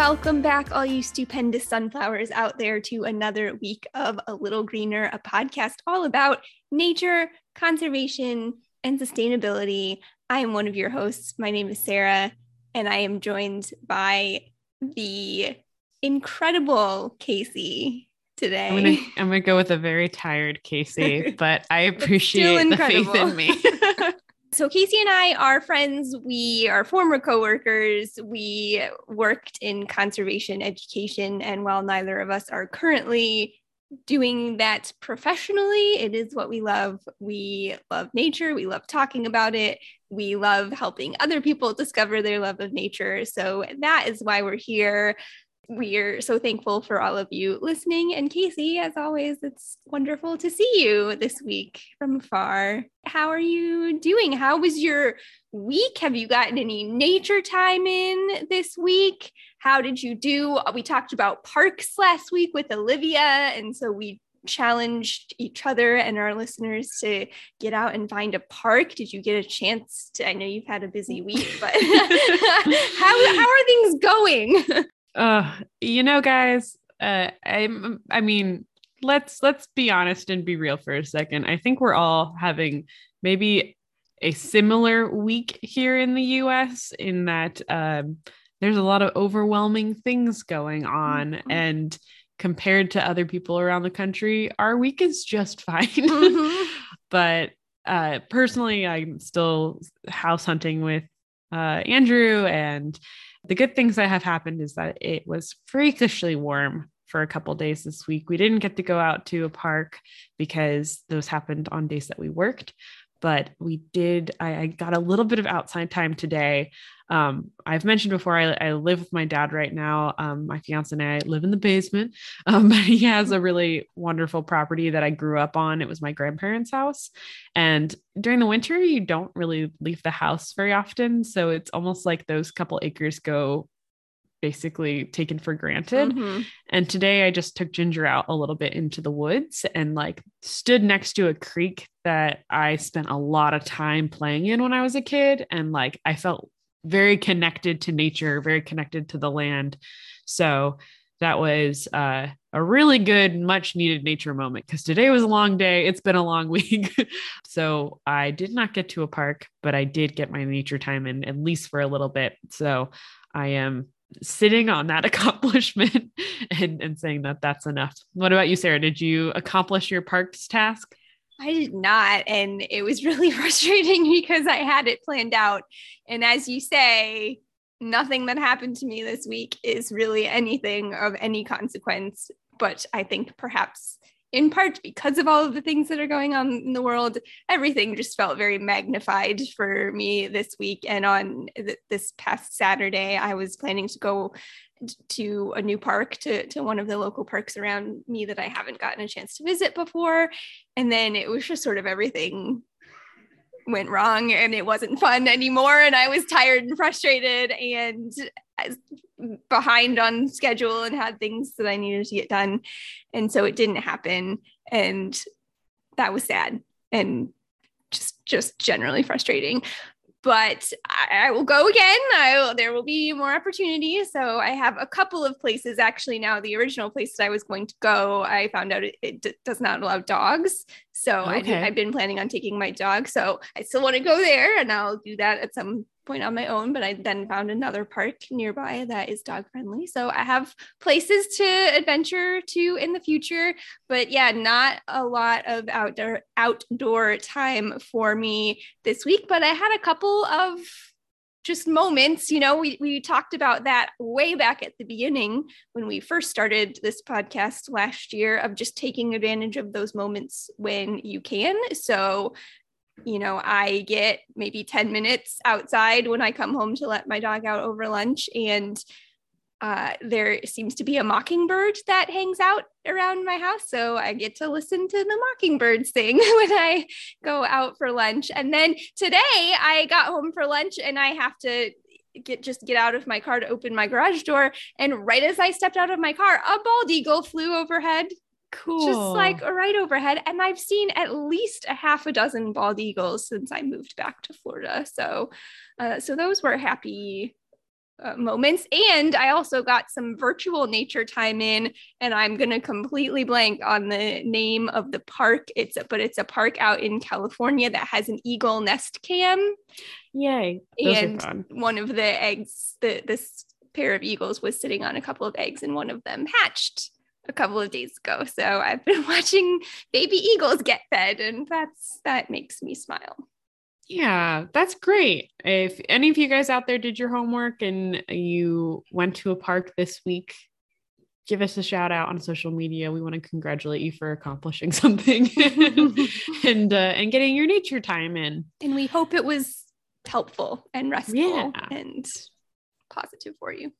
welcome back, all you stupendous sunflowers out there, to another week of A Little Greener, a podcast all about nature, conservation, and sustainability. I am one of your hosts. My name is Sara, and I am joined by the incredible Casey today. I'm gonna, I'm gonna go with a very tired Casey, but I appreciate the faith in me. So Casey and I are friends. We are former coworkers. We worked in conservation education, and while neither of us are currently doing that professionally, it is what we love. We love nature. We love talking about it. We love helping other people discover their love of nature. So that is why we're here we are so thankful for all of you listening. And Casey, as always, it's wonderful to see you this week from afar. How are you doing? How was your week? Have you gotten any nature time in this week? How did you do? We talked about parks last week with Olivia. And so we challenged each other and our listeners to get out and find a park. Did you get a chance to? I know you've had a busy week, but how, how are things going? Uh, you know, guys, uh, I'm, I mean, let's let's be honest and be real for a second. I think we're all having maybe a similar week here in the US in that um, there's a lot of overwhelming things going on mm-hmm. and compared to other people around the country our week is just fine mm-hmm. but uh, personally i'm still house hunting with uh, andrew and the good things that have happened is that it was freakishly warm for a couple days this week. We didn't get to go out to a park because those happened on days that we worked, but we did. I, I got a little bit of outside time today. Um, I've mentioned before, I, I, live with my dad right now. Um, my fiance and I live in the basement, um, but he has a really wonderful property that I grew up on. It was my grandparents' house. And during the winter, you don't really leave the house very often. So it's almost like those couple acres go basically taken for granted. Mm-hmm. And today I just took Ginger out a little bit into the woods and like stood next to a creek that I spent a lot of time playing in when I was a kid. And like I felt very connected to nature, very connected to the land. So that was uh, a really good, much needed nature moment because today was a long day. It's been a long week. so I did not get to a park, but I did get my nature time in at least for a little bit. So I am sitting on that accomplishment and, and saying that that's enough. What about you, Sara? Did you accomplish your parks task? I did not. And it was really frustrating because I had it planned out. And as you say, nothing that happened to me this week is really anything of any consequence. But I think perhaps in part because of all of the things that are going on in the world, everything just felt very magnified for me this week. And on th- this past Saturday, I was planning to go to a new park to, to one of the local parks around me that I haven't gotten a chance to visit before. And then it was just sort of everything went wrong and it wasn't fun anymore. And I was tired and frustrated and behind on schedule and had things that I needed to get done. And so it didn't happen. And that was sad and just just generally frustrating but I, I, will go again. I will, there will be more opportunities. So I have a couple of places actually now. The original place that I was going to go, I found out it, it d- does not allow dogs. So okay. I, I've been planning on taking my dog. So I still want to go there, and I'll do that at some point on my own, but I then found another park nearby that is dog friendly. So I have places to adventure to in the future, but yeah, not a lot of outdoor outdoor time for me this week, but I had a couple of just moments, you know, we, we talked about that way back at the beginning when we first started this podcast last year of just taking advantage of those moments when you can. So you know, I get maybe 10 minutes outside when I come home to let my dog out over lunch. And uh, there seems to be a mockingbird that hangs out around my house. So I get to listen to the mockingbird sing when I go out for lunch. And then today I got home for lunch and I have to get just get out of my car to open my garage door and right as i stepped out of my car a bald eagle flew overhead Cool. Just like right overhead. And I've seen at least a half a dozen bald eagles since I moved back to Florida. So, uh, so those were happy, uh, moments. And I also got some virtual nature time in, and I'm gonna completely blank on the name of the park. It's a, but it's a park out in California that has an eagle nest cam. Yay! Those and one of the eggs, the this pair of eagles was sitting on a couple of eggs, and one of them hatched a couple of days ago. So I've been watching baby eagles get fed, and that's that makes me smile. Yeah, that's great. If any of you guys out there did your homework and you went to a park this week, give us a shout out on social media. We want to congratulate you for accomplishing something and uh, and getting your nature time in. And we hope it was helpful and restful yeah. and positive for you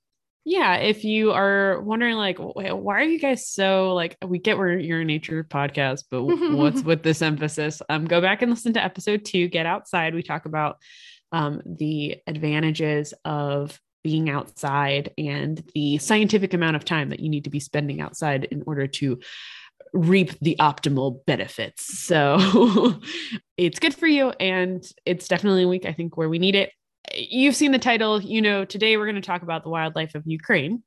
yeah if you are wondering like why are you guys so like we get we're your nature podcast but what's with this emphasis? Um go back and listen to episode two get outside. We talk about um the advantages of being outside and the scientific amount of time that you need to be spending outside in order to reap the optimal benefits. So it's good for you and it's definitely a week i think where we need it you've seen the title, you know, today we're going to talk about the wildlife of Ukraine.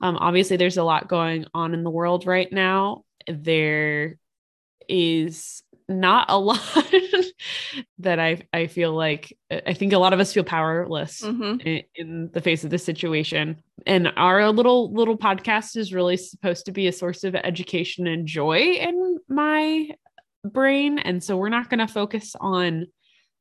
Um, obviously, there's a lot going on in the world right now. There is not a lot that I I feel like I think a lot of us feel powerless mm-hmm. in, in, the face of this situation. And our little little podcast is really supposed to be a source of education and joy in my brain. And so we're not going to focus on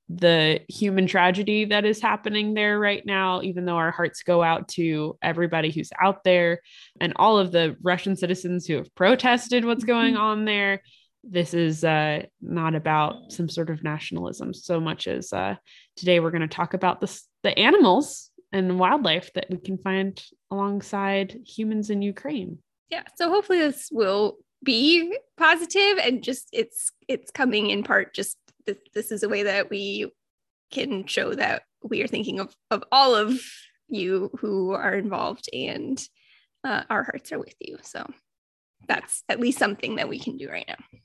the human tragedy that is happening there right now, even though our hearts go out to everybody who's out there and all of the Russian citizens who have protested what's going mm-hmm. on there. This is uh, not about some sort of nationalism so much as uh, today we're going to talk about the, the animals and wildlife that we can find alongside humans in Ukraine. Yeah. So hopefully this will be positive and just it's it's coming in part just this, this is a way that we can show that we are thinking of, of all of you who are involved and uh, our hearts are with you. So that's at least something that we can do right now.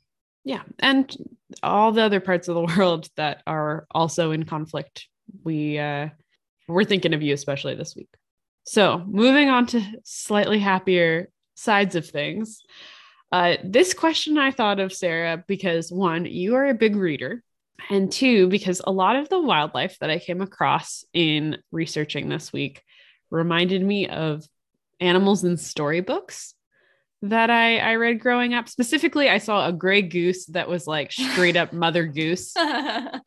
Yeah. And all the other parts of the world that are also in conflict, we uh, we're thinking of you especially this week. So moving on to slightly happier sides of things. Uh, this question I thought of, Sara, because one, you are a big reader and two, because a lot of the wildlife that I came across in researching this week reminded me of animals in storybooks that I, I read growing up. Specifically, I saw a gray goose that was like straight up Mother Goose. and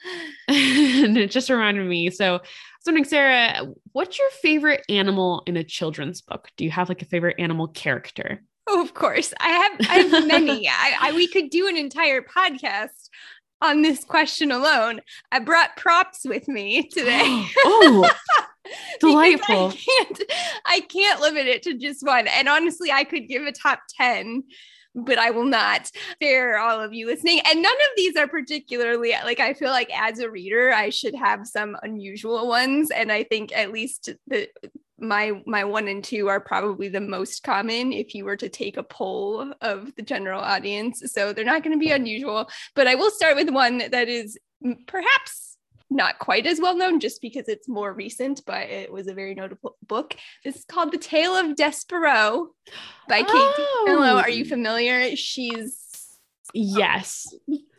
it just reminded me. So, I was wondering, Sara, what's your favorite animal in a children's book? Do you have like a favorite animal character? Oh, of course. I have I have many. I, I, we could do an entire podcast on this question alone. I brought props with me today. oh, delightful. I can't, I can't limit it to just one. And honestly, I could give a top 10 but I will not spare all of you listening. And none of these are particularly like I feel like as a reader, I should have some unusual ones. And I think at least the my my one and two are probably the most common if you were to take a poll of the general audience. So they're not going to be unusual but i will start with one that is perhaps not quite as well known just because it's more recent but it was a very notable book. This is called the tale of Despereaux by oh. kate DiCamillo are you oh. familiar? She's yes.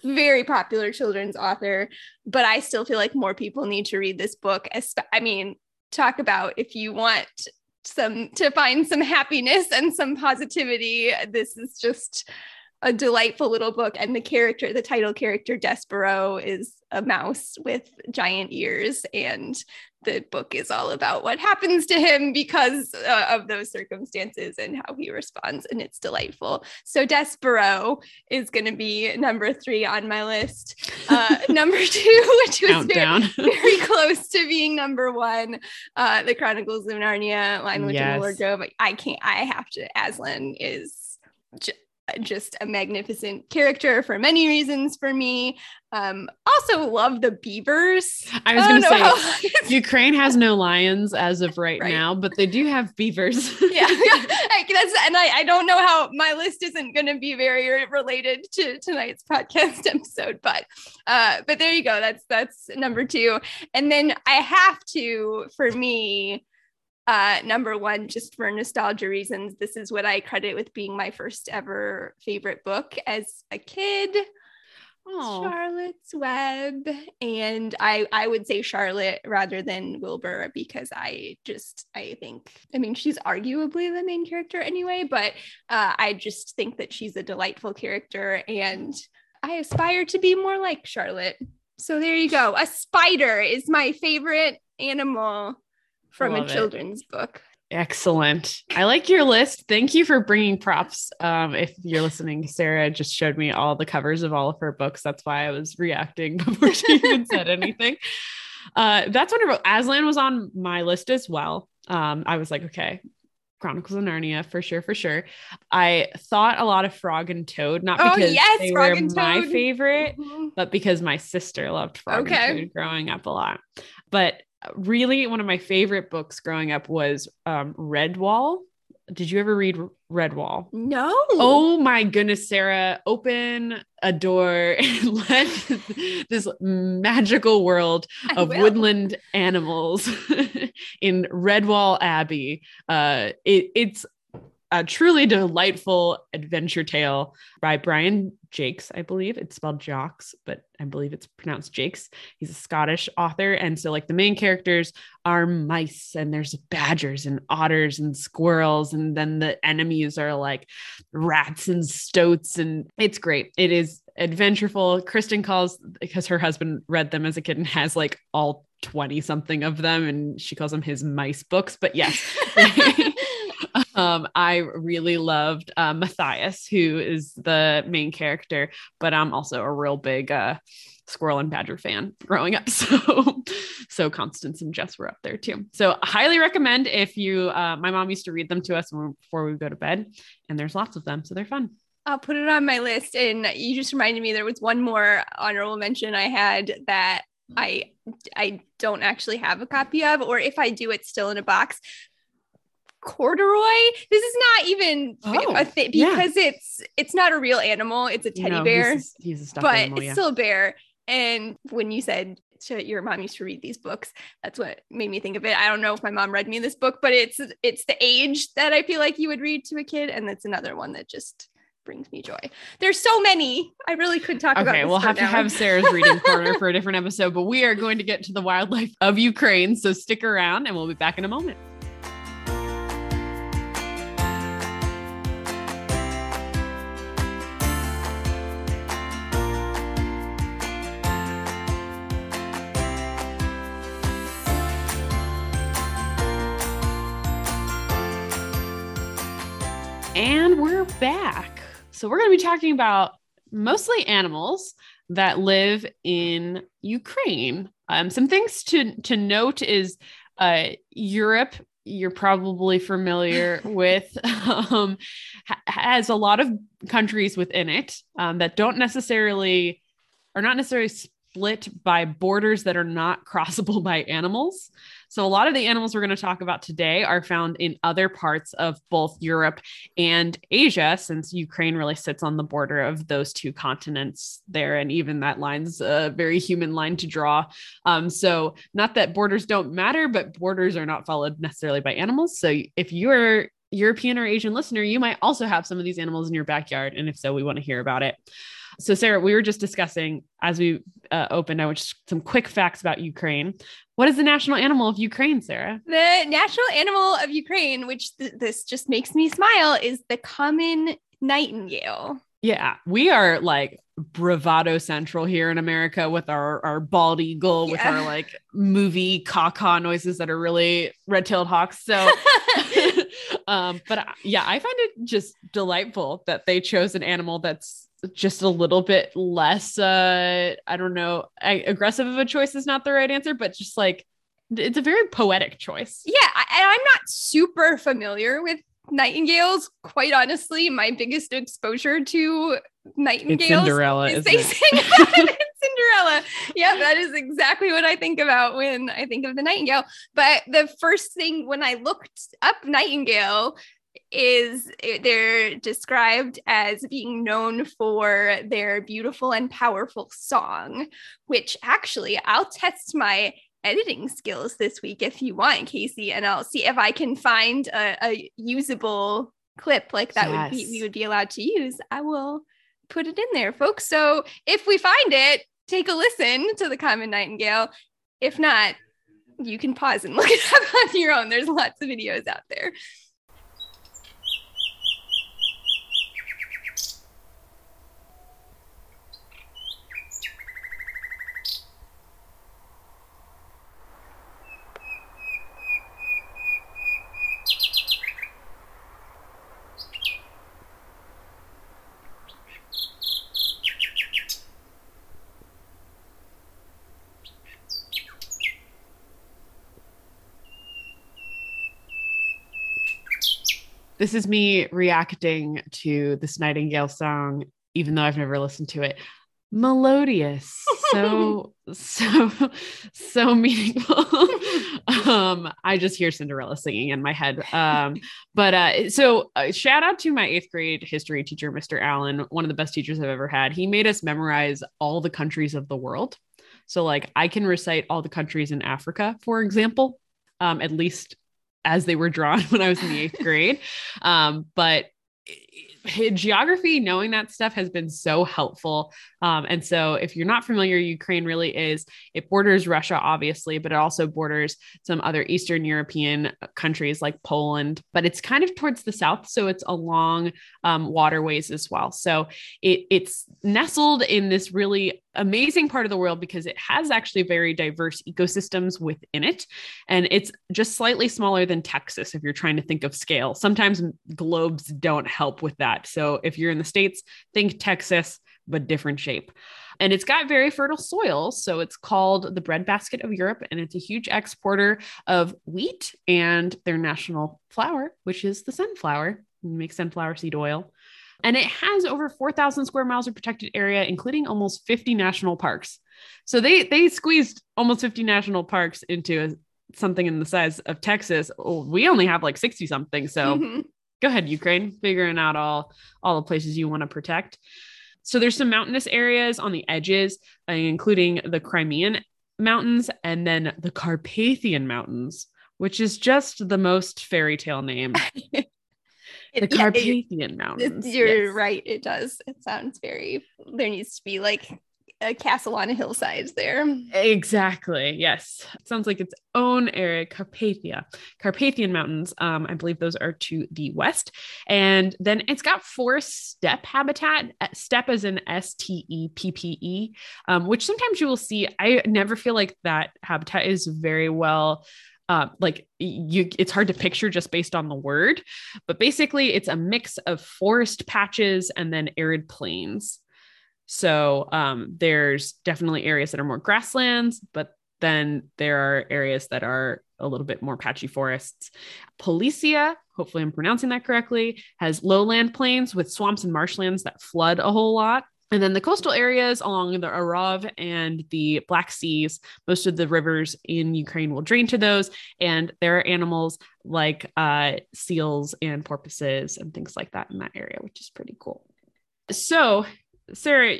very popular children's author but i still feel like more people need to read this book i mean talk about if you want some to find some happiness and some positivity. This is just a delightful little book and the character the title character Despereaux is a mouse with giant ears and the book is all about what happens to him because uh, of those circumstances and how he responds and it's delightful. So Despereaux is going to be number three on my list. Uh, number two which was very, very, close to being number one uh, the chronicles of narnia line within yes. the wardrobe. I can't i have to aslan is just a magnificent character for many reasons for me. Um, also love the beavers. I was going to say how- Ukraine has no lions as of right, right, now, but they do have beavers. yeah, that's and I, I don't know how my list isn't going to be very related to tonight's podcast episode, but uh, but there you go. That's that's number two, and then I have to for me Uh, number one, just for nostalgia reasons, this is what I credit with being my first ever favorite book as a kid. Oh, Charlotte's Web, and I I would say Charlotte rather than Wilbur because I just I think I mean she's arguably the main character anyway, but uh, I just think that she's a delightful character, and I aspire to be more like Charlotte. So there you go. A spider is my favorite animal from a Love it. children's book. excellent. I like your list. Thank you for bringing props. Um, if you're listening, Sara just showed me all the covers of all of her books. That's why I was reacting before she even said anything. Uh, that's wonderful. Aslan was on my list as well. Um, I was like, okay, Chronicles of Narnia for sure, for sure. I thought a lot of Frog and Toad, not Oh, because yes, they Frog were my favorite, Mhm. but because my sister loved Frog Okay. and Toad growing up a lot. But really, one of my favorite books growing up was um, Redwall. Did you ever read Redwall? No. Oh my goodness, Sara, open a door and let this magical world of woodland animals in Redwall Abbey. Uh, it, it's a truly delightful adventure tale by Brian Jacques, I believe. It's spelled Jocks, but I believe it's pronounced Jakes. He's a Scottish author. And so, like, the main characters are mice, and there's badgers and otters and squirrels. And then the enemies are like rats and stoats. And it's great. It is adventureful. Kristen calls because her husband read them as a kid and has like all 20 something of them. And she calls them his mice books. But yes. um, I really loved uh, Matthias, who is the main character, but I'm also a real big uh, Squirrel and Badger fan growing up. So, so Constance and Jess were up there too. So, highly recommend if you. Uh, my mom used to read them to us before we go to bed, and there's lots of them, so they're fun. I'll put it on my list. And you just reminded me there was one more honorable mention I had that I I don't actually have a copy of, or if I do, it's still in a box. Corduroy. This is not even Oh, a thing yeah. because it's it's not a real animal. It's a teddy No, bear, He's a, he's a but animal, it's still a bear. And when you said to your mom used to read these books, that's what made me think of it. I don't know if my mom read me this book, but it's it's the age that I feel like you would read to a kid, and that's another one that just brings me joy. There's so many. I really could talk about. Okay, we'll have an to have Sara's reading corner for a different episode, but we are going to get to the wildlife of Ukraine. So stick around and we'll be back in a moment. Back. So we're going to be talking about mostly animals that live in Ukraine. Um, some things to to note is uh, Europe. You're probably familiar with um, ha- has a lot of countries within it um, that don't necessarily are not necessarily split by borders that are not crossable by animals. So a lot of the animals we're going to talk about today are found in other parts of both Europe and Asia, since Ukraine really sits on the border of those two continents there. And even that line's a very human line to draw. Um, so, not that borders don't matter, but borders are not followed necessarily by animals. So, if you're European or Asian listener, you might also have some of these animals in your backyard. And if so, we want to hear about it. So, Sara, we were just discussing as we uh, opened, I was some quick facts about Ukraine. What is the national animal of Ukraine, Sara? The national animal of Ukraine, which th- this just makes me smile, is the common nightingale. Yeah, we are like bravado central here in America with our our bald eagle, with our like movie caw caw noises that are really red-tailed hawks. So, um, but yeah, I find it just delightful that they chose an animal that's just a little bit less. Uh, I don't know, I, aggressive of a choice is not the right answer, but just like it's a very poetic choice. Yeah, I, and I'm not super familiar with nightingales. Quite honestly, my biggest exposure to nightingales It's nightingales Cinderella, is isn't they it? sing about it in Cinderella. Yeah, that is exactly what I think about when I think of the nightingale. But the first thing when I looked up nightingale is they're described as being known for their beautiful and powerful song, which actually I'll test my editing skills this week if you want, Casey, and I'll see if I can find a, a usable clip like that yes. would be we would be allowed to use. I will put it in there, folks. So if we find it, take a listen to the Common Nightingale. If not, you can pause and look it up on your own. There's lots of videos out there. This is me reacting to this Nightingale song, even though I've never listened to it. Melodious, so so so meaningful. um, I just hear Cinderella singing in my head. Um, but uh, so uh, shout out to my eighth grade history teacher, Mr. Allen, one of the best teachers I've ever had. He made us memorize all the countries of the world. So like I can recite all the countries in Africa, for example, um, at least as they were drawn when I was in the eighth grade. Um, but geography, knowing that stuff has been so helpful. Um, and so, if you're not familiar, Ukraine really is, it borders Russia, obviously, but it also borders some other Eastern European countries like Poland, but it's kind of towards the south. So, it's along um, waterways as well. So, it, it's nestled in this really amazing part of the world because it has actually very diverse ecosystems within it. And it's just slightly smaller than Texas if you're trying to think of scale. Sometimes globes don't help with that. So if you're in the States, think Texas, but different shape. And it's got very fertile soil. So it's called the breadbasket of Europe. And it's a huge exporter of wheat and their national flower, which is the sunflower. You make sunflower seed oil. And it has over 4,000 square miles of protected area, including almost 50 national parks. So they they squeezed almost 50 national parks into a, something in the size of Texas. Oh, we only have like 60 something. So mm-hmm. Go ahead, Ukraine, figuring out all all the places you want to protect. So there's some mountainous areas on the edges, uh, including the Crimean Mountains and then the Carpathian Mountains, which is just the most fairy tale name. the Carpathian yeah, it, Mountains. You're yes. right. It does. It sounds very. There needs to be like a castle on a hillside there. Exactly. Yes. It sounds like its own area, Carpathia, Carpathian Mountains. Um, I believe those are to the west. And then it's got forest steppe habitat, Step steppe as in S T E P P E, um, which sometimes you will see. I never feel like that habitat is very well uh, like you it's hard to picture just based on the word but basically it's a mix of forest patches and then arid plains so um, there's definitely areas that are more grasslands but then there are areas that are a little bit more patchy forests Polesia hopefully i'm pronouncing that correctly has lowland plains with swamps and marshlands that flood a whole lot and then the coastal areas along the Azov and the Black Seas, most of the rivers in Ukraine will drain to those. And there are animals like uh, seals and porpoises and things like that in that area, which is pretty cool. So, Sara,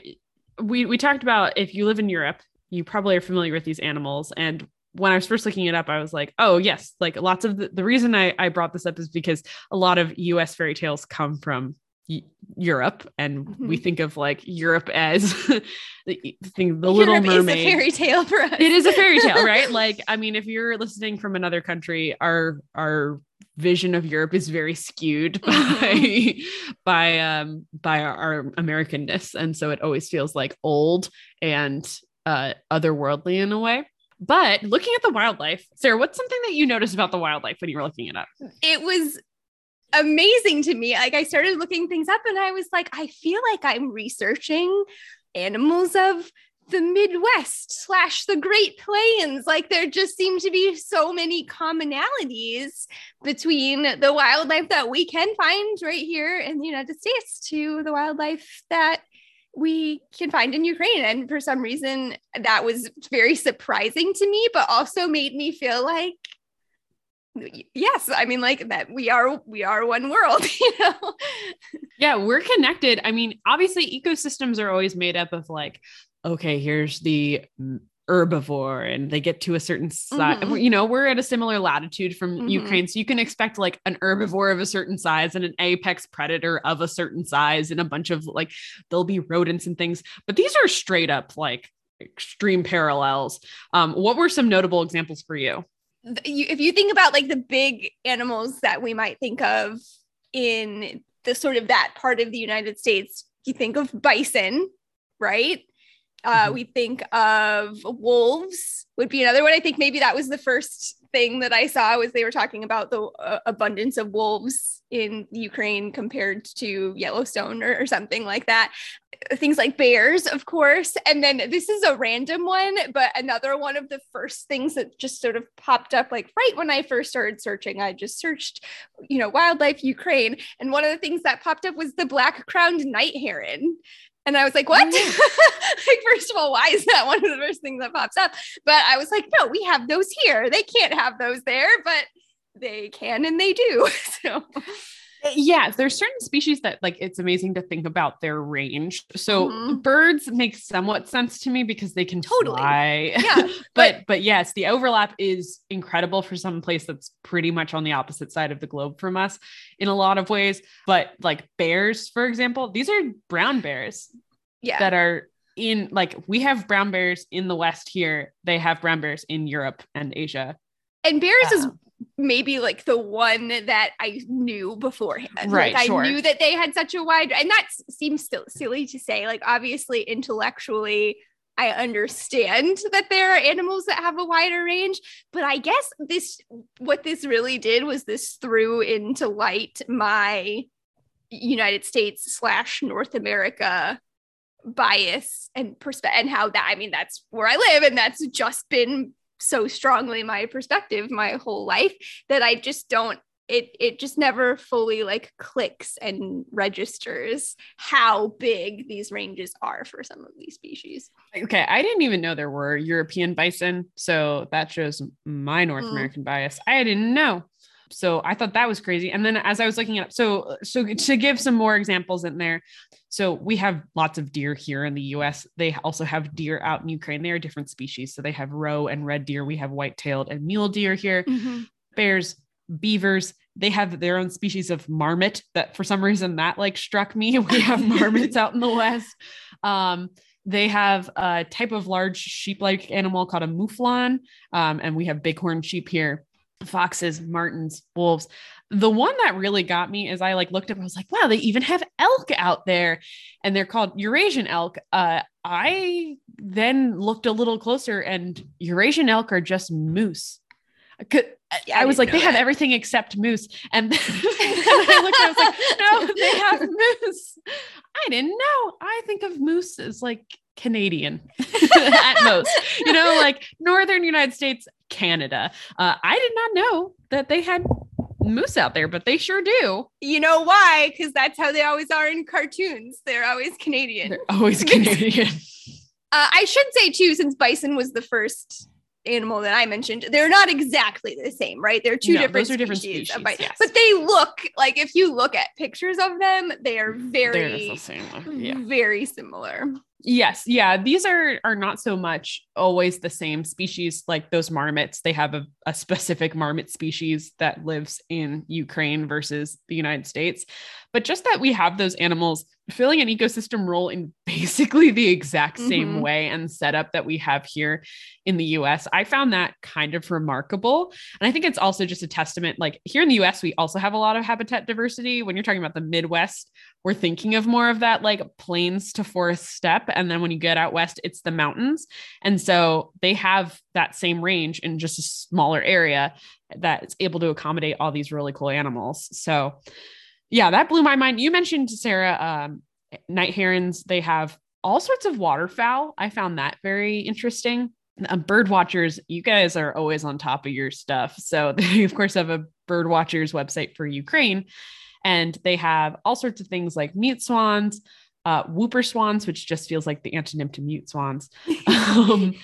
we, we talked about if you live in Europe, you probably are familiar with these animals. And when I was first looking it up, I was like, oh, yes, like lots of the, the reason I, I brought this up is because a lot of US fairy tales come from Europe, and mm-hmm. we think of like Europe as the thing, the Little Mermaid. fairy tale for us. It is a fairy tale, right? like, I mean, if you're listening from another country, our our vision of Europe is very skewed by mm-hmm. by um by our, our Americanness, and so it always feels like old and uh otherworldly in a way. But looking at the wildlife, Sara, what's something that you noticed about the wildlife when you were looking it up? It was amazing to me. Like I started looking things up and I was like, I feel like I'm researching animals of the Midwest slash the Great Plains. Like there just seem to be so many commonalities between the wildlife that we can find right here in the United States to the wildlife that we can find in Ukraine. And for some reason, that was very surprising to me, but also made me feel like yes i mean like that we are we are one world you know yeah we're connected i mean obviously ecosystems are always made up of like okay here's the herbivore and they get to a certain size. Mhm. You know, we're at a similar latitude from Mhm. Ukraine. So you can expect like an herbivore of a certain size and an apex predator of a certain size and a bunch of like, there'll be rodents and things. But these are straight up like extreme parallels. Um, what were some notable examples for you? If you think about like the big animals that we might think of in the sort of that part of the United States, you think of bison, right? Uh, Mhm. We think of wolves would be another one. I think maybe that was the first thing that I saw was they were talking about the uh, abundance of wolves in Ukraine compared to Yellowstone or, or something like that. Things like bears, of course. And then this is a random one, but another one of the first things that just sort of popped up like right when I first started searching. I just searched, you know, wildlife Ukraine. And one of the things that popped up was the black crowned night heron. And I was like, what? Mm. like, first of all, why is that one of the first things that pops up? But I was like, no, we have those here. They can't have those there, but they can and they do. So Yeah, there's certain species that like it's amazing to think about their range. So Mhm. birds make somewhat sense to me because they can Totally. fly. yeah, but but yes, the overlap is incredible for some place that's pretty much on the opposite side of the globe from us in a lot of ways. But like bears, for example, these are brown bears yeah. that are in like we have brown bears in the West here. They have brown bears in Europe and Asia. and bears is Um, maybe like the one that I knew beforehand. Right, Like, sure. I knew that they had such a wide, and that seems still silly to say. Like, obviously, intellectually, I understand that there are animals that have a wider range, but I guess this, what this really did was this threw into light my United States slash North America bias and perspective and how that I mean that's where I live and that's just been so strongly my perspective my whole life that I just don't it it just never fully like clicks and registers how big these ranges are for some of these species. Okay, I didn't even know there were European bison, so that shows my North Mm. American bias. I didn't know. So I thought that was crazy. And then as I was looking it up, so so to give some more examples in there, so we have lots of deer here in the US. They also have deer out in Ukraine. They are different species. So they have roe and red deer. We have white-tailed and mule deer here. Bears, beavers, they have their own species of marmot that for some reason that like struck me. We have marmots out in the West. Um, they have a type of large sheep-like animal called a mouflon, um, and we have bighorn sheep here. Foxes, martens, wolves. The one that really got me is I like looked up. I was like, wow, they even have elk out there, and they're called Eurasian elk. Uh, I then looked a little closer, and Eurasian elk are just moose. Could- Yeah, I was like, they know have everything except moose. And then I looked, I was like, no, they have moose. I didn't know. I think of moose as like Canadian at most, you know, like Northern United States, Canada. Uh, I did not know that they had moose out there, but they sure do. You know why? Because that's how they always are in cartoons. They're always Canadian. They're always Canadian. Uh, I should say too, since bison was the first animal that I mentioned, they're not exactly the same, right? They're two No, different, are different species, of bison. yes. but they look like if you look at pictures of them, they are very, the same. Yeah. very similar. Yes, yeah, these are are not so much always the same species like those marmots. They have a, a specific marmot species that lives in Ukraine versus the United States. But just that we have those animals filling an ecosystem role in basically the exact same Mhm. way and setup that we have here in the US. I found that kind of remarkable. And I think it's also just a testament like here in the US we also have a lot of habitat diversity. When you're talking about the Midwest, we're thinking of more of that like plains to forest steppe. And then when you get out west it's the mountains. And so they have that same range in just a smaller area that's able to accommodate all these really cool animals. So yeah that blew my mind. You mentioned sara um, night herons. They have all sorts of waterfowl. I found that very interesting. Um, bird watchers you guys are always on top of your stuff. So they of course have a bird watchers website for ukraine and they have all sorts of things like mute swans uh, whooper swans which just feels like the antonym to mute swans. Um,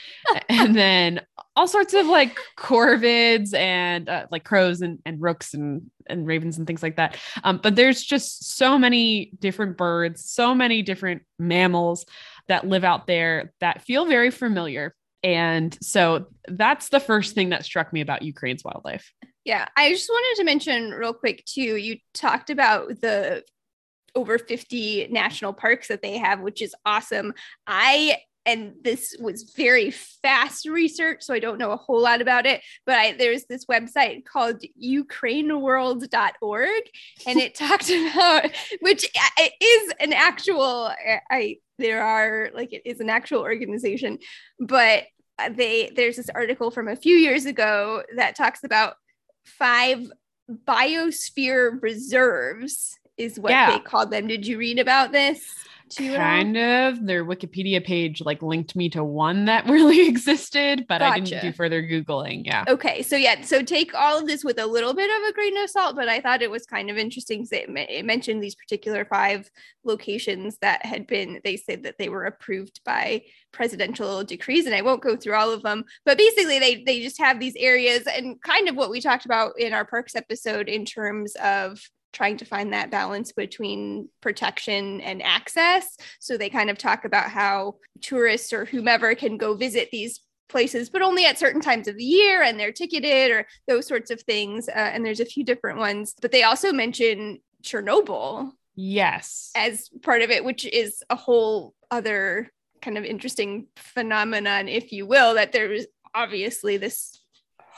and then all sorts of like corvids and uh, like crows and, and rooks and, and ravens and things like that. Um, but there's just so many different birds so many different mammals that live out there that feel very familiar. And so that's the first thing that struck me about Ukraine's wildlife. Yeah, I just wanted to mention real quick too. You talked about the over 50 national parks that they have, which is awesome. I and this was very fast research, so I don't know a whole lot about it. But I, there's this website called UkraineWorld.org, and it talked about which uh, it is an actual. Uh, I there are like it is an actual organization, but uh, they there's this article from a few years ago that talks about five biosphere reserves is what yeah. they called them. Did you read about this? Kind of. Their wikipedia page like linked me to one that really existed but gotcha. i didn't do further googling yeah. Okay so yeah so take all of this with a little bit of a grain of salt but i thought it was kind of interesting it, it mentioned these particular five locations that had been they said that they were approved by presidential decrees and i won't go through all of them but basically they they just have these areas and kind of what we talked about in our parks episode in terms of trying to find that balance between protection and access. So they kind of talk about how tourists or whomever can go visit these places, but only at certain times of the year and they're ticketed or those sorts of things. Uh, and there's a few different ones, but they also mention Chernobyl. Yes. As part of it, which is a whole other kind of interesting phenomenon, if you will, that there's obviously this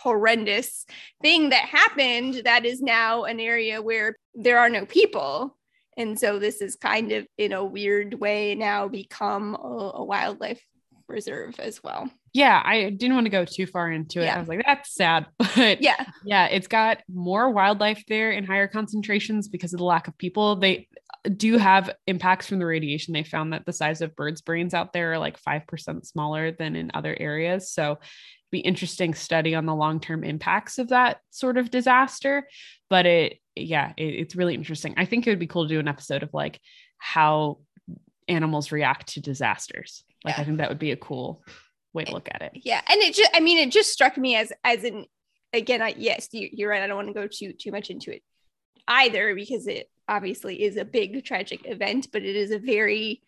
horrendous thing that happened that is now an area where there are no people. And so this is kind of in a weird way now become a, a wildlife reserve as well. Yeah, I didn't want to go too far into it. Yeah. I was like, that's sad. But yeah, yeah, it's got more wildlife there in higher concentrations because of the lack of people. They do have impacts from the radiation. They found that the size of birds' brains out there are like 5% smaller than in other areas. So be interesting study on the long-term impacts of that sort of disaster but it yeah it, it's really interesting. I think it would be cool to do an episode of like how animals react to disasters. Like yeah. i think that would be a cool way to eh, look at it. yeah and it just i mean it just struck me as as an again i yes you, you're right i don't want to go too too much into it either because it obviously is a big tragic event but it is a very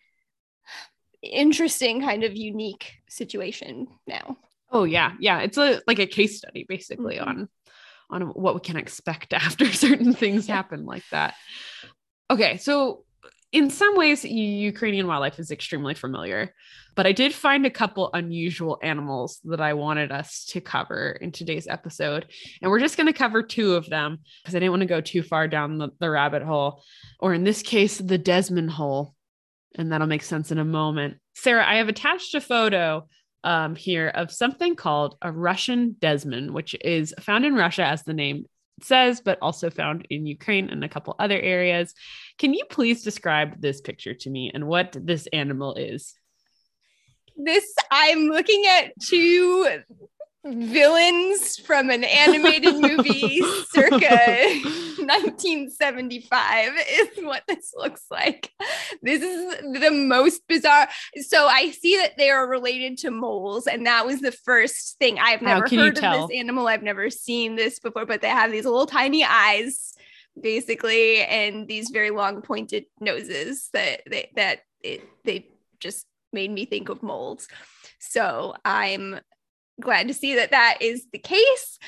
interesting kind of unique situation now Oh yeah, yeah. It's a like a case study basically mm-hmm. on on what we can expect after certain things yeah. happen like that. Okay, so in some ways, Ukrainian wildlife is extremely familiar, but I did find a couple unusual animals that I wanted us to cover in today's episode. And we're just going to cover two of them because I didn't want to go too far down the, the rabbit hole, or in this case, the desman hole. And that'll make sense in a moment. Sarah, I have attached a photo um, here of something called a Russian desman, which is found in Russia, as the name says, but also found in Ukraine and a couple other areas. Can you please describe this picture to me and what this animal is? This, I'm looking at two villains from an animated movie circa 1975 is what this looks like. This is the most bizarre. So I see that they are related to moles, and that was the first thing I've never heard of this animal. I've never seen this before, but they have these little tiny eyes, basically, and these very long pointed noses that they that it, they just made me think of moles. So I'm glad to see that that is the case.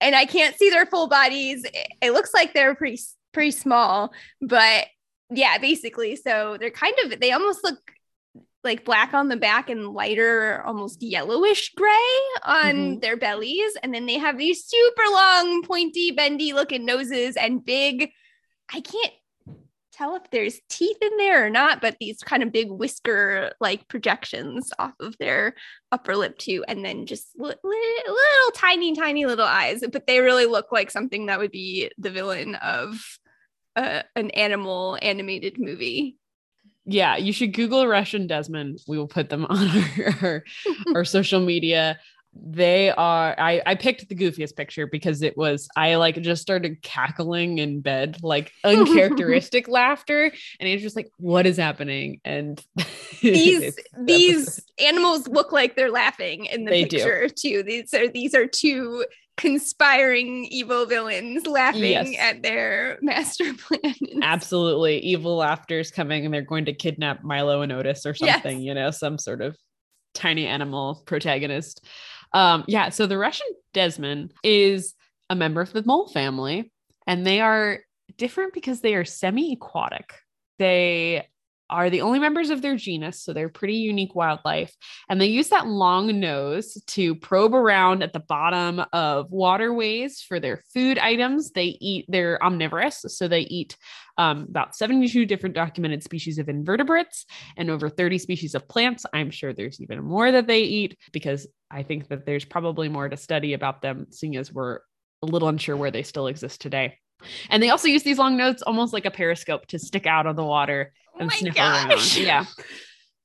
And I can't see their full bodies. It looks like they're pretty pretty small, but yeah, basically. So they're kind of they almost look like black on the back and lighter, almost yellowish gray on mm-hmm. their bellies. And then they have these super long, pointy, bendy looking noses and big. I can't tell if there's teeth in there or not, but these kind of big whisker like projections off of their upper lip too, and then just li- li- little tiny, tiny little eyes. But they really look like something that would be the villain of uh, an animal animated movie. Yeah, you should Google Russian desman. We will put them on our, our, our social media they are I, I picked the goofiest picture because it was i like just started cackling in bed like uncharacteristic laughter and it's just like what is happening and these these animals look like they're laughing in the picture do. too these are these are two conspiring evil villains laughing yes. at their master plan absolutely evil laughter is coming and they're going to kidnap milo and otis or something yes. you know some sort of tiny animal protagonist. Um, yeah, so the Russian Desman is a member of the mole family, and they are different because they are semi aquatic. They are the only members of their genus, so they're pretty unique wildlife. And they use that long nose to probe around at the bottom of waterways for their food items. They eat, they're omnivorous, so they eat um, about 72 different documented species of invertebrates and over 30 species of plants. I'm sure there's even more that they eat because I think that there's probably more to study about them, seeing as we're a little unsure where they still exist today. And they also use these long notes almost like a periscope to stick out of the water Oh and my sniff gosh. around. Yeah.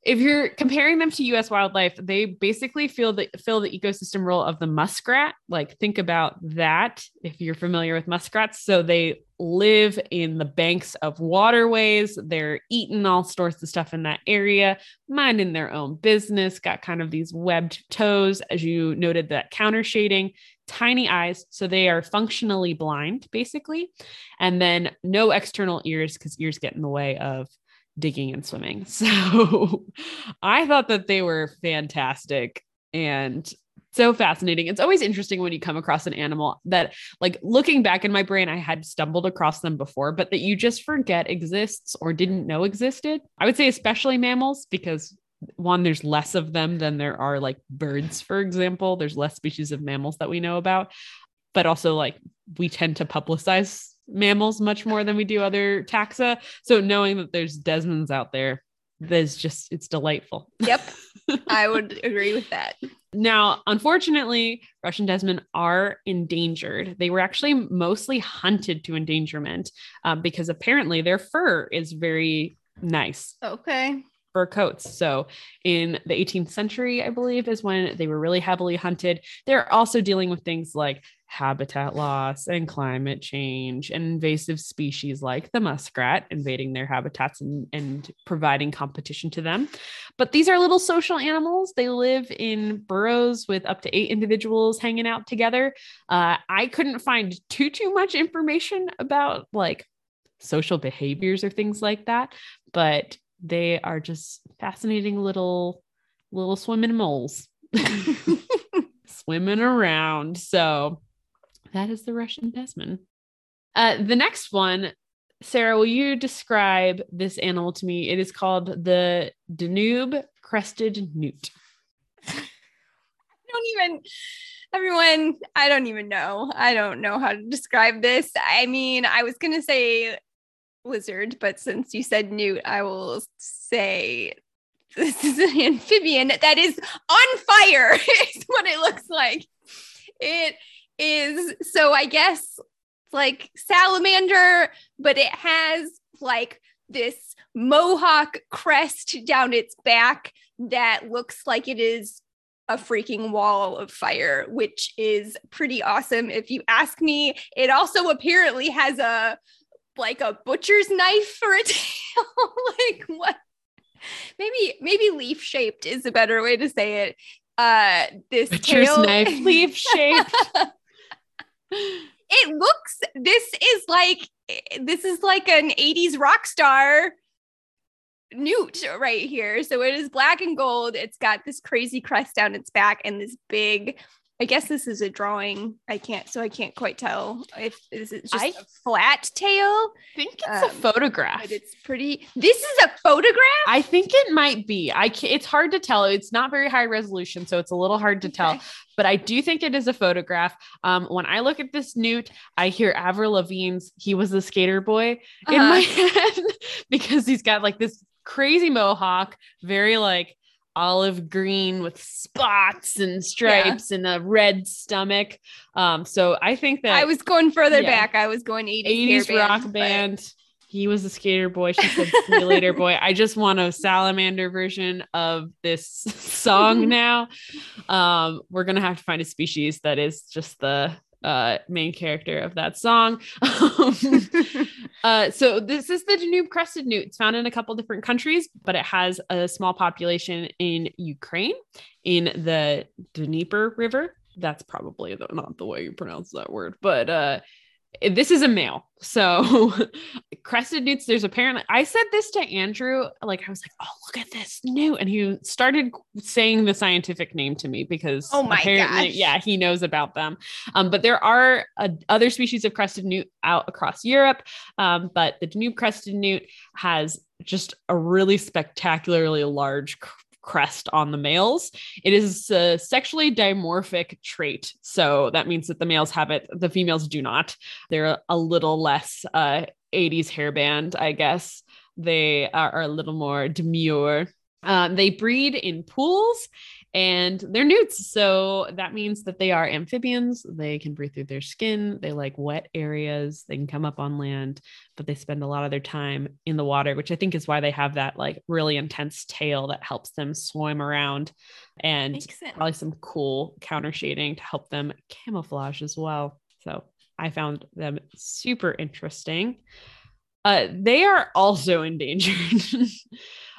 If you're comparing them to US wildlife, they basically feel the fill the ecosystem role of the muskrat. Like think about that if you're familiar with muskrats. So they live in the banks of waterways. They're eating all sorts of stuff in that area, minding their own business, got kind of these webbed toes, as you noted, that counter shading, tiny eyes. So they are functionally blind, basically. And then no external ears because ears get in the way of digging and swimming. So I thought that they were fantastic and so fascinating. It's always interesting when you come across an animal that, like, looking back in my brain, I had stumbled across them before, but that you just forget exists or didn't know existed. I would say, especially mammals, because one, there's less of them than there are like birds, for example. There's less species of mammals that we know about, but also, like, we tend to publicize mammals much more than we do other taxa. So knowing that there's Desmans out there, there's just it's delightful. Yep. I would agree with that. Now, unfortunately, Russian Desman are endangered. They were actually mostly hunted to endangerment uh, because apparently their fur is very nice Okay. Fur coats. So, in the 18th century, I believe, is when they were really heavily hunted. They're also dealing with things like habitat loss and climate change and invasive species like the muskrat invading their habitats and, and providing competition to them. But these are little social animals. They live in burrows with up to eight individuals hanging out together. Uh, I couldn't find too too much information about like social behaviors or things like that, but they are just fascinating little little swimming moles swimming around. So that is the Russian Desman. Uh, the next one, Sara, will you describe this animal to me? It is called the Danube crested newt. I don't even everyone i don't even know i don't know how to describe this i mean i was gonna say lizard but since you said newt i will say this is an amphibian that is on fire is what it looks like it is so i guess like salamander but it has like this mohawk crest down its back that looks like it is a freaking wall of fire, which is pretty awesome. If you ask me, it also apparently has a like a butcher's knife for a tail. like what? Maybe maybe leaf shaped is a better way to say it. Uh, this Butcher's tail knife, leaf shaped. it looks. This is like this is like an '80s rock star newt right here. So it is black and gold. It's got this crazy crest down its back and this big. I guess this is a drawing. I can't, so I can't quite tell if this is just I- a flat tail, I think it's a Um, photograph. but it's pretty. This is a photograph. I think it might be. I can, it's hard to tell. It's not very high resolution, so it's a little hard to tell. But I do think it is a photograph. Um, when I look at this newt, I hear Avril Lavigne's "He Was the Skater Boy" in Uh-huh. my head because he's got like this crazy mohawk, very like olive green with spots and stripes and a red stomach. Um, so I think that I was going further yeah. back. I was going 80s, 80s hair rock band. He was a skater boy. She said see you later, boy. I just want a salamander version of this song now. Um, we're gonna have to find a species that is just the uh main character of that song. Um, uh, so this is the Danube crested newt. It's found in a couple different countries, but it has a small population in Ukraine, in the Dnieper River. That's probably the, not the way you pronounce that word, but uh, this is a male. So crested newts, there's apparently I said this to Andrew, like I was like, oh look at this newt. And he started saying the scientific name to me because oh my apparently, gosh. yeah, he knows about them. Um, but there are uh, other species of crested newt out across Europe. Um, but the Danube crested newt has just a really spectacularly large crest on the males. It is a sexually dimorphic trait. So that means that the males have it, the females do not. They're a little less uh, 80s hairband, I guess. They are, a little more demure. Um, they breed in pools and they're newts. So that means that they are amphibians. They can breathe through their skin. They like wet areas. They can come up on land, but they spend a lot of their time in the water, which I think is why they have that like really intense tail that helps them swim around and probably some cool counter shading to help them camouflage as well. So I found them super interesting. Uh, they are also endangered.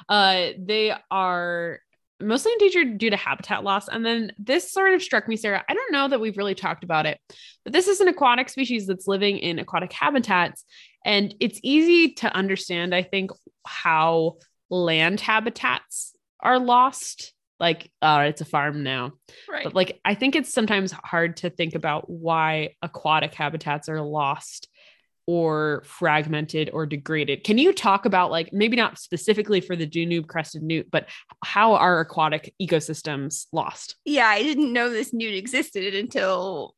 uh, they are mostly endangered due to habitat loss. And then this sort of struck me, Sara. I don't know that we've really talked about it, but this is an aquatic species that's living in aquatic habitats. And it's easy to understand, I think, how land habitats are lost. Like, uh, it's a farm now. Right. But like, I think it's sometimes hard to think about why aquatic habitats are lost or fragmented or degraded. Can you talk about like maybe not specifically for the Danube crested newt, but how are aquatic ecosystems lost? Yeah, I didn't know this newt existed until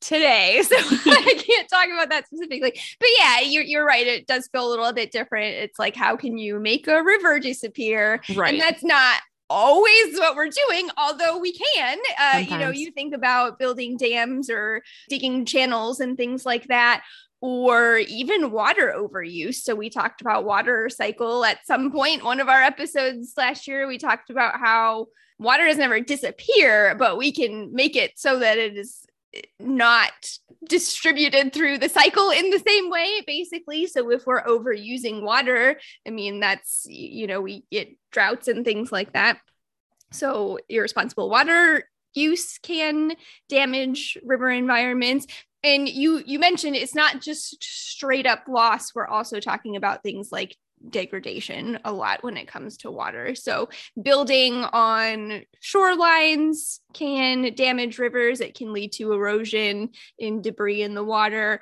today, so I can't talk about that specifically. But yeah, you're you're right. It does feel a little bit different. It's like how can you make a river disappear? Right. And that's not always what we're doing although we can uh, you know you think about building dams or digging channels and things like that or even water overuse. So we talked about water cycle at some point. One of our episodes last year, we talked about how water does never disappear, but we can make it so that it is eh, not distributed through the cycle in the same way basically so if we're overusing water i mean that's you know we get droughts and things like that so irresponsible water use can damage river environments and you you mentioned it's not just straight up loss. We're also talking about things like degradation a lot when it comes to water. So building on shorelines can damage rivers. It can lead to erosion in debris in the water.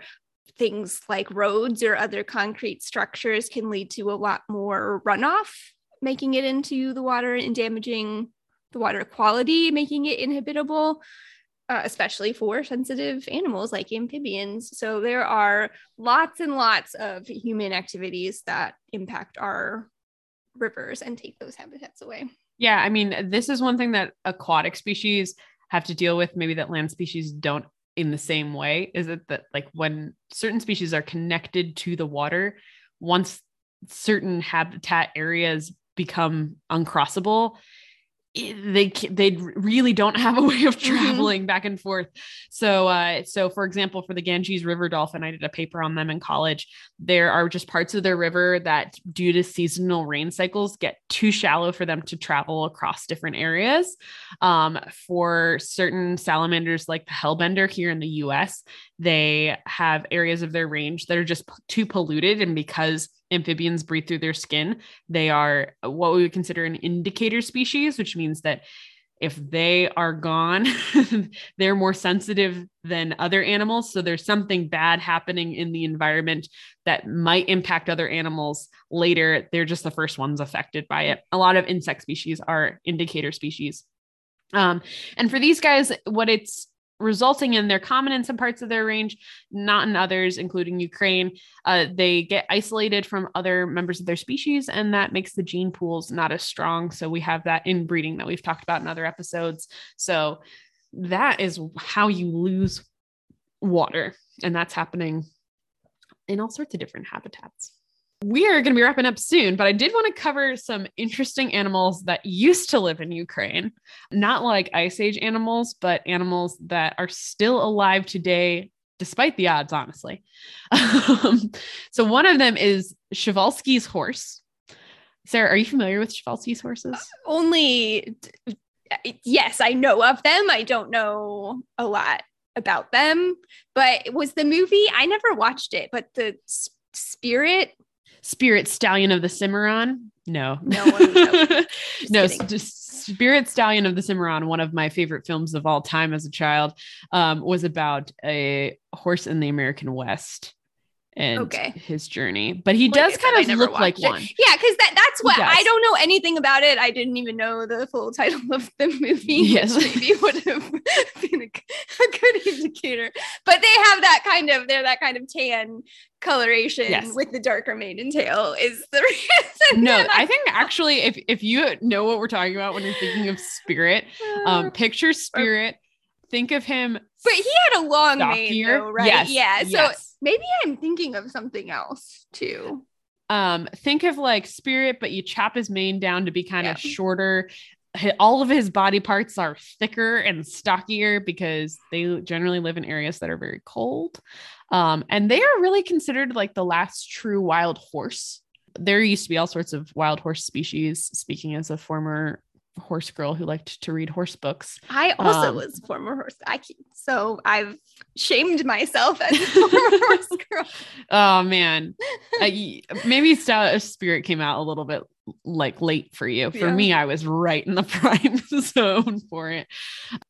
Things like roads or other concrete structures can lead to a lot more runoff making it into the water and damaging the water quality making it inhabitable uh, especially for sensitive animals like amphibians. So there are lots and lots of human activities that impact our rivers and take those habitats away. Yeah, I mean, this is one thing that aquatic species have to deal with, maybe that land species don't in the same way. Is it that, like, when certain species are connected to the water, once certain habitat areas become uncrossable, they they really don't have a way of mm-hmm. traveling mm-hmm. back and forth. So uh, so for example, for the Ganges River dolphin, I did a paper on them in college. There are just parts of their river that, due to seasonal rain cycles, get too shallow for them to travel across different areas. Um, for certain salamanders, like the hellbender here in the U.S., they have areas of their range that are just p- too polluted, and because amphibians breathe through their skin. They are what we would consider an indicator species, which means that if they are gone, they're more sensitive than other animals. So there's something bad happening in the environment that might impact other animals later. They're just the first ones affected by it. A lot of insect species are indicator species. Um, and for these guys, what it's resulting in they're common in some parts of their range, not in others, including Ukraine. Uh, they get isolated from other members of their species, and that makes the gene pools not as strong. So we have that inbreeding that we've talked about in other episodes. So that is how you lose water, and that's happening in all sorts of different habitats. We are going to be wrapping up soon, but I did want to cover some interesting animals that used to live in Ukraine. Not like Ice Age animals, but animals that are still alive today, despite the odds, honestly. Um, so one of them is Przewalski's horse. Sara, are you familiar with Przewalski's horses? Uh, only, yes, I know of them. I don't know a lot about them. But was the movie, I never watched it, but the spirit. Spirit Stallion of the Cimarron. No, No, no, just no, just Spirit Stallion of the Cimarron, one of my favorite films of all time as a child, um, was about a horse in the American West and Okay. his journey. But he Like does kind of look like it. one. Yeah, because that, that's what. I don't know anything about it. I didn't even know the full title of the movie. Yes. maybe would have been a, a good indicator. But they have that kind of they're that kind of tan coloration Yes. with the darker mane and tail is the reason. No, that I think actually, if if you know what we're talking about when you're thinking of Spirit, um, picture Spirit. Think of him but he had a long mane though, right? Yes, yeah. So yes. maybe I'm thinking of something else too. um think of like spirit but you chop his mane down to be kind Yeah. of shorter all of his body parts are thicker and stockier because they generally live in areas that are very cold um and they are really considered like the last true wild horse there used to be all sorts of wild horse species speaking as a former horse girl who liked to read horse books I also Um, was a former horse. I so I've shamed myself as a former horse girl. oh man I, maybe Star- spirit came out a little bit like late for you for Yeah. me i was right in the prime zone for it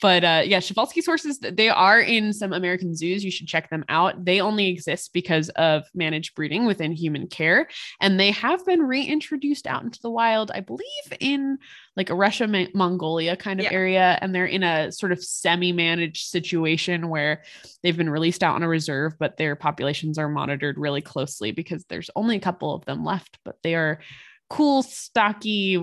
but uh yeah Przewalski's horses they are in some american zoos you should check them out they only exist because of managed breeding within human care and they have been reintroduced out into the wild i believe in like a russia Ma- mongolia kind of Yeah. area and they're in a sort of semi-managed situation where they've been released out on a reserve but their populations are monitored really closely because there's only a couple of them left but they are cool stocky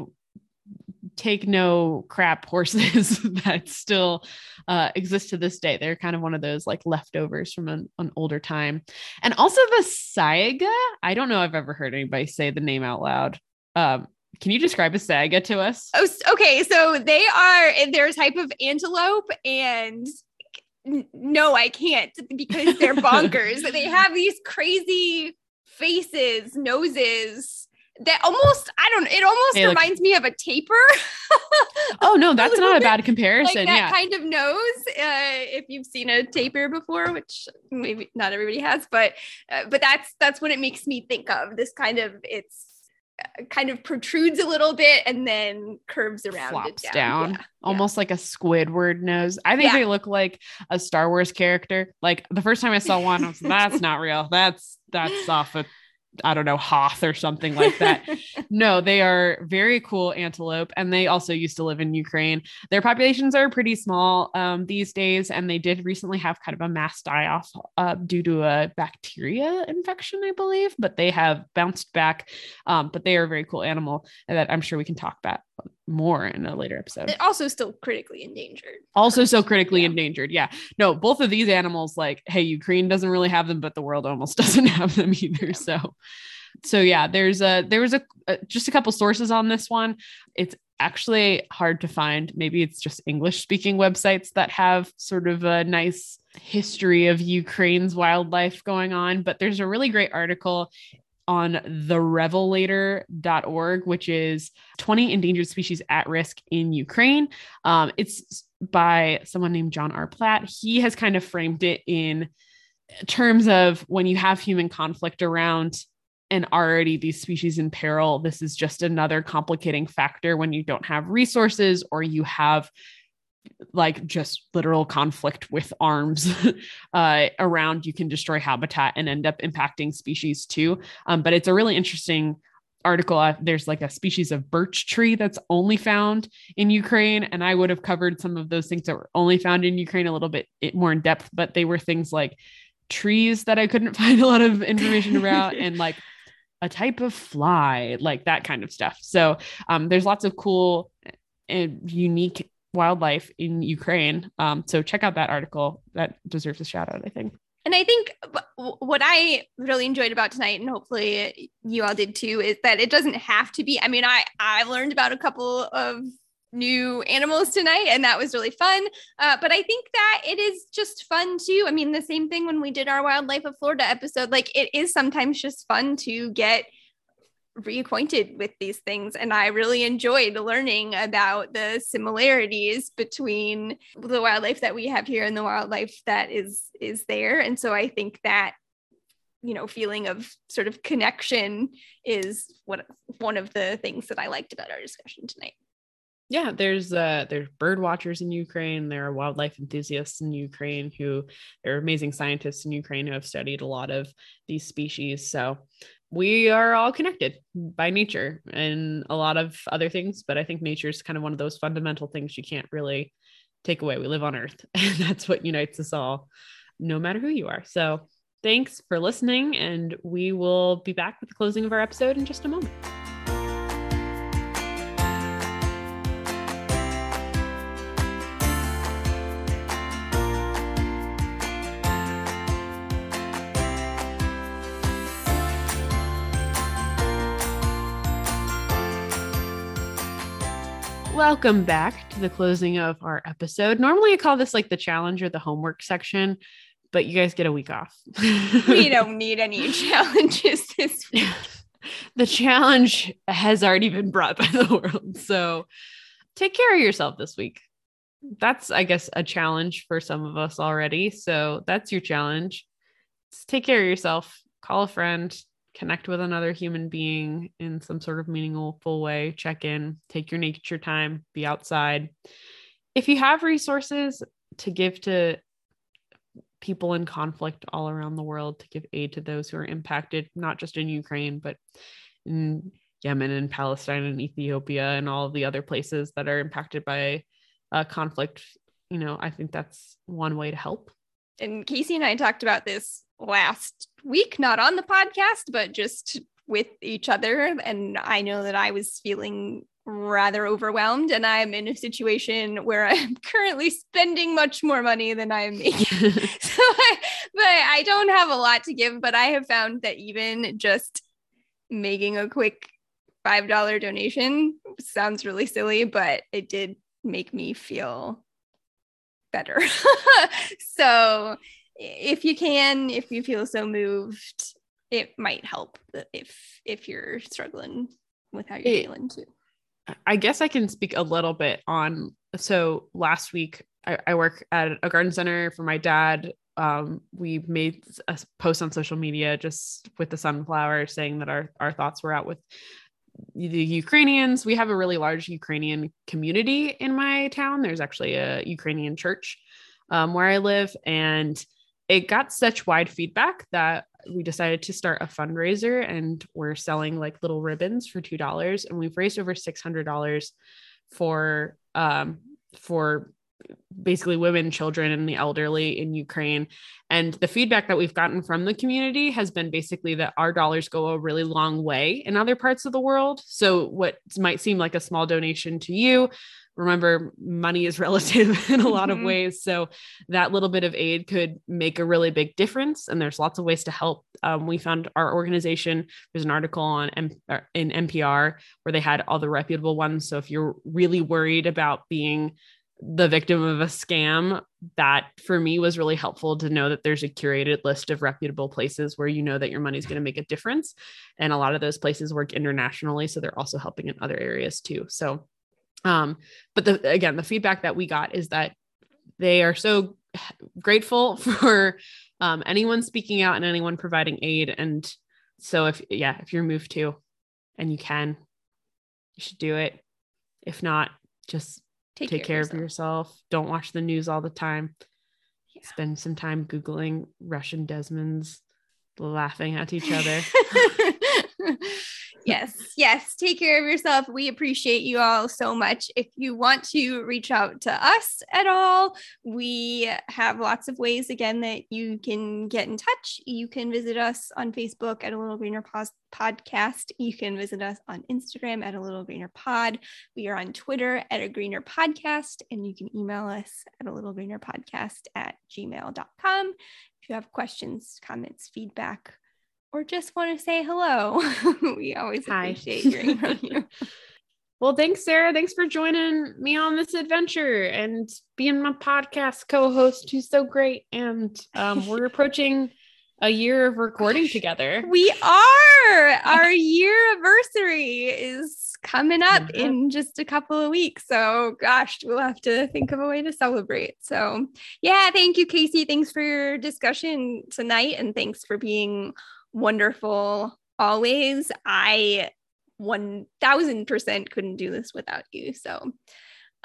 take no crap horses that still uh, exist to this day. They're kind of one of those like leftovers from an, an older time. And also the saiga i don't know i've ever heard anybody say the name out loud. Um, can you describe a saiga to us? Oh, okay. So they are they're a type of antelope, and no, I can't because they're bonkers. they have these crazy faces, noses that almost I don't. It almost look- reminds me of a tapir. oh no that's not a little bad like comparison that yeah kind of nose. Uh, if you've seen a tapir before, which maybe not everybody has, but uh, but that's that's what it makes me think of. This kind of it's uh, kind of protrudes a little bit and then curves around. flops it down, Yeah. almost like a Squidward nose. I think Yeah. they look like a Star Wars character. Like the first time I saw one, I was that's not real. That's that's off a I don't know, Hoth or something like that. no, they are very cool antelope, and they also used to live in Ukraine. Their populations are pretty small um, these days, and they did recently have kind of a mass die off uh, due to a bacteria infection, I believe. But they have bounced back. Um, but they are a very cool animal that I'm sure we can talk about more in a later episode. Also still critically endangered. Also, so critically Yeah. endangered. Yeah, no, both of these animals, like, hey, Ukraine doesn't really have them, but the world almost doesn't have them either. Yeah. So, so yeah, there's a there was a, a just a couple sources on this one. It's actually hard to find. Maybe it's just English speaking websites that have sort of a nice history of Ukraine's wildlife going on. But there's a really great article on therevelator.org, which is 20 endangered species at risk in Ukraine. Um, it's by someone named John R. Platt. He has kind of framed it in terms of when you have human conflict around and already these species in peril, this is just another complicating factor when you don't have resources or you have like just literal conflict with arms uh, around you can destroy habitat and end up impacting species too. Um, but it's a really interesting article. Uh, there's like a species of birch tree that's only found in ukraine and i would have covered some of those things that were only found in ukraine a little bit more in depth but they were things like trees that i couldn't find a lot of information about and like a type of fly like that kind of stuff. So um, there's lots of cool and unique wildlife in Ukraine. Um, so check out that article. That deserves a shout out, I think. And I think what I really enjoyed about tonight, and hopefully you all did too, is that it doesn't have to be. I mean, I I learned about a couple of new animals tonight, and that was really fun. Uh, but I think that it is just fun too. I mean, the same thing when we did our wildlife of Florida episode. Like, it is sometimes just fun to get reacquainted with these things and i really enjoyed learning about the similarities between the wildlife that we have here and the wildlife that is is there. And so i think that you know feeling of sort of connection is what one of the things that i liked about our discussion tonight. Yeah there's uh there's bird watchers in ukraine there are wildlife enthusiasts in ukraine who there are amazing scientists in ukraine who have studied a lot of these species. So we are all connected by nature and a lot of other things but i think nature is kind of one of those fundamental things you can't really take away. We live on earth and that's what unites us all no matter who you are. So thanks for listening and we will be back with the closing of our episode in just a moment Welcome back to the closing of our episode. Normally, I call this like the challenge or the homework section, but you guys get a week off. we don't need any challenges this week. the challenge has already been brought by the world. So take care of yourself this week. That's, I guess, a challenge for some of us already. So that's your challenge. Just take care of yourself, call a friend, connect with another human being in some sort of meaningful way, check in, take your nature time, be outside. If you have resources to give to people in conflict all around the world, to give aid to those who are impacted, not just in Ukraine, but in Yemen and Palestine and Ethiopia and all the other places that are impacted by uh, conflict, you know, I think that's one way to help. And Casey and I talked about this last week, not on the podcast, but just with each other. And I know that I was feeling rather overwhelmed and I'm in a situation where I'm currently spending much more money than I'm making. so I, but I don't have a lot to give, but I have found that even just making a quick $5 donation sounds really silly, but it did make me feel better. so if you can, if you feel so moved, it might help if if you're struggling with how you're it, feeling too. I guess I can speak a little bit on. So last week, I, I work at a garden center for my dad. Um, we made a post on social media just with the sunflower saying that our our thoughts were out with the Ukrainians. We have a really large Ukrainian community in my town. There's actually a Ukrainian church um, where I live, and it got such wide feedback that we decided to start a fundraiser and we're selling like little ribbons for two dollars. And we've raised over six hundred dollars for um for basically women children and the elderly in ukraine. And the feedback that we've gotten from the community has been basically that our dollars go a really long way in other parts of the world. So what might seem like a small donation to you remember money is relative in a lot of mm-hmm. ways so that little bit of aid could make a really big difference and there's lots of ways to help um, we found our organization there's an article on M- uh, in npr where they had all the reputable ones so if you're really worried about being the victim of a scam that for me was really helpful to know that there's a curated list of reputable places where you know that your money is going to make a difference and a lot of those places work internationally so they're also helping in other areas too so um, but the, again, the feedback that we got is that they are so grateful for um, anyone speaking out and anyone providing aid. And so if, yeah, if you're moved to and you can, you should do it. If not, just take, take care, care, of yourself. yourself. Don't watch the news all the time. Yeah. Spend some time Googling Russian Desmans laughing at each other. yes, yes. Take care of yourself. We appreciate you all so much. If you want to reach out to us at all, we have lots of ways again that you can get in touch. You can visit us on Facebook at a little greener podcast. You can visit us on Instagram at a little greener pod. We are on Twitter at a greener podcast, and you can email us at a little greener podcast at gmail.com. If you have questions, comments, feedback, or just want to say hello, we always Hi. appreciate hearing from you. Well, thanks, Sara. Thanks for joining me on this adventure and being my podcast co-host, who's so great. And um, we're approaching a year of recording together. We are. Our year anniversary is coming up mm-hmm. in just a couple of weeks. So, gosh, we'll have to think of a way to celebrate. So, yeah, thank you, Casey. Thanks for your discussion tonight. And thanks for being wonderful always. I 1000% couldn't do this without you. So,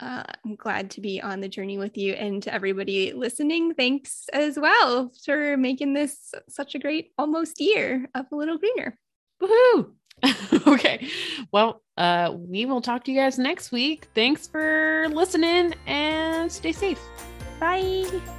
uh, I'm glad to be on the journey with you and to everybody listening. Thanks as well for making this such a great almost year of a little greener. Woohoo! okay. Well, uh, we will talk to you guys next week. Thanks for listening and stay safe. Bye.